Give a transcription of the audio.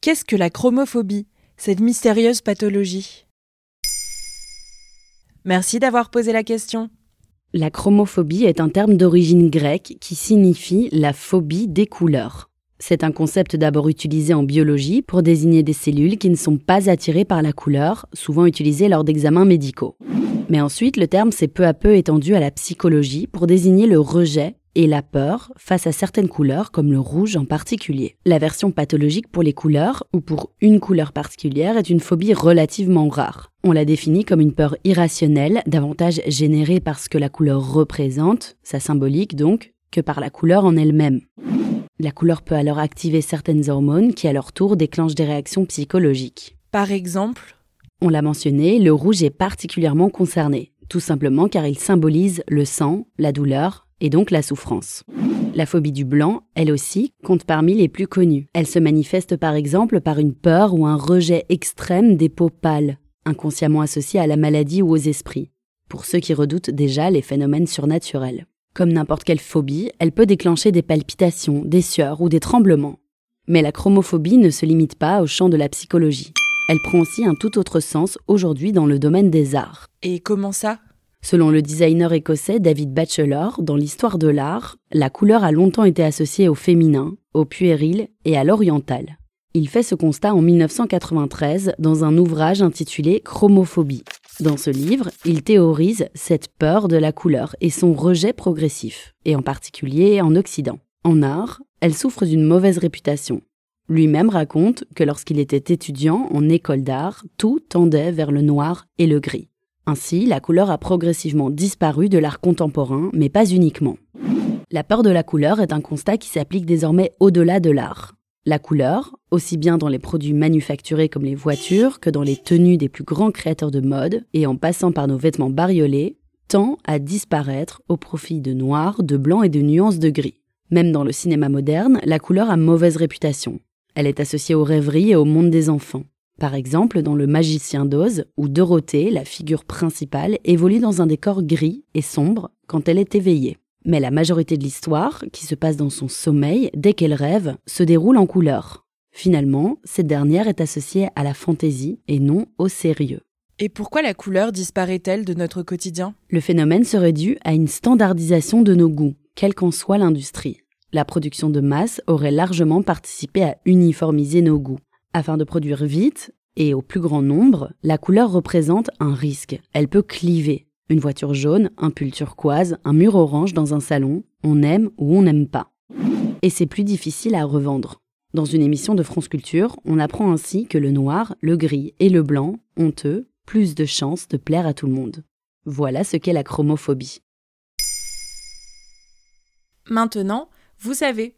Qu'est-ce que la chromophobie, cette mystérieuse pathologie? Merci d'avoir posé la question. La chromophobie est un terme d'origine grecque qui signifie la phobie des couleurs. C'est un concept d'abord utilisé en biologie pour désigner des cellules qui ne sont pas attirées par la couleur, souvent utilisées lors d'examens médicaux. Mais ensuite, le terme s'est peu à peu étendu à la psychologie pour désigner le rejet et la peur face à certaines couleurs, comme le rouge en particulier. La version pathologique pour les couleurs, ou pour une couleur particulière, est une phobie relativement rare. On la définit comme une peur irrationnelle, davantage générée par ce que la couleur représente, sa symbolique donc, que par la couleur en elle-même. La couleur peut alors activer certaines hormones qui à leur tour déclenchent des réactions psychologiques. Par exemple On l'a mentionné, le rouge est particulièrement concerné, tout simplement car il symbolise le sang, la douleur et donc la souffrance. La phobie du blanc, elle aussi, compte parmi les plus connues. Elle se manifeste par exemple par une peur ou un rejet extrême des peaux pâles, inconsciemment associées à la maladie ou aux esprits, pour ceux qui redoutent déjà les phénomènes surnaturels. Comme n'importe quelle phobie, elle peut déclencher des palpitations, des sueurs ou des tremblements. Mais la chromophobie ne se limite pas au champ de la psychologie. Elle prend aussi un tout autre sens aujourd'hui dans le domaine des arts. Et comment ça? Selon le designer écossais David Batchelor, dans l'histoire de l'art, la couleur a longtemps été associée au féminin, au puéril et à l'oriental. Il fait ce constat en 1993 dans un ouvrage intitulé Chromophobie. Dans ce livre, il théorise cette peur de la couleur et son rejet progressif, et en particulier en Occident. En art, elle souffre d'une mauvaise réputation. Lui-même raconte que lorsqu'il était étudiant en école d'art, tout tendait vers le noir et le gris. Ainsi, la couleur a progressivement disparu de l'art contemporain, mais pas uniquement. La peur de la couleur est un constat qui s'applique désormais au-delà de l'art. La couleur, aussi bien dans les produits manufacturés comme les voitures que dans les tenues des plus grands créateurs de mode, et en passant par nos vêtements bariolés, tend à disparaître au profit de noir, de blanc et de nuances de gris. Même dans le cinéma moderne, la couleur a mauvaise réputation. Elle est associée aux rêveries et au monde des enfants. Par exemple, dans Le Magicien d'Oz, où Dorothée, la figure principale, évolue dans un décor gris et sombre quand elle est éveillée. Mais la majorité de l'histoire, qui se passe dans son sommeil dès qu'elle rêve, se déroule en couleur. Finalement, cette dernière est associée à la fantaisie et non au sérieux. Et pourquoi la couleur disparaît-elle de notre quotidien? Le phénomène serait dû à une standardisation de nos goûts, quelle qu'en soit l'industrie. La production de masse aurait largement participé à uniformiser nos goûts. Afin de produire vite et au plus grand nombre, la couleur représente un risque. Elle peut cliver, une voiture jaune, un pull turquoise, un mur orange dans un salon, on aime ou on n'aime pas. Et c'est plus difficile à revendre. Dans une émission de France Culture, on apprend ainsi que le noir, le gris et le blanc ont, eux, plus de chances de plaire à tout le monde. Voilà ce qu'est la chromophobie. Maintenant, vous savez,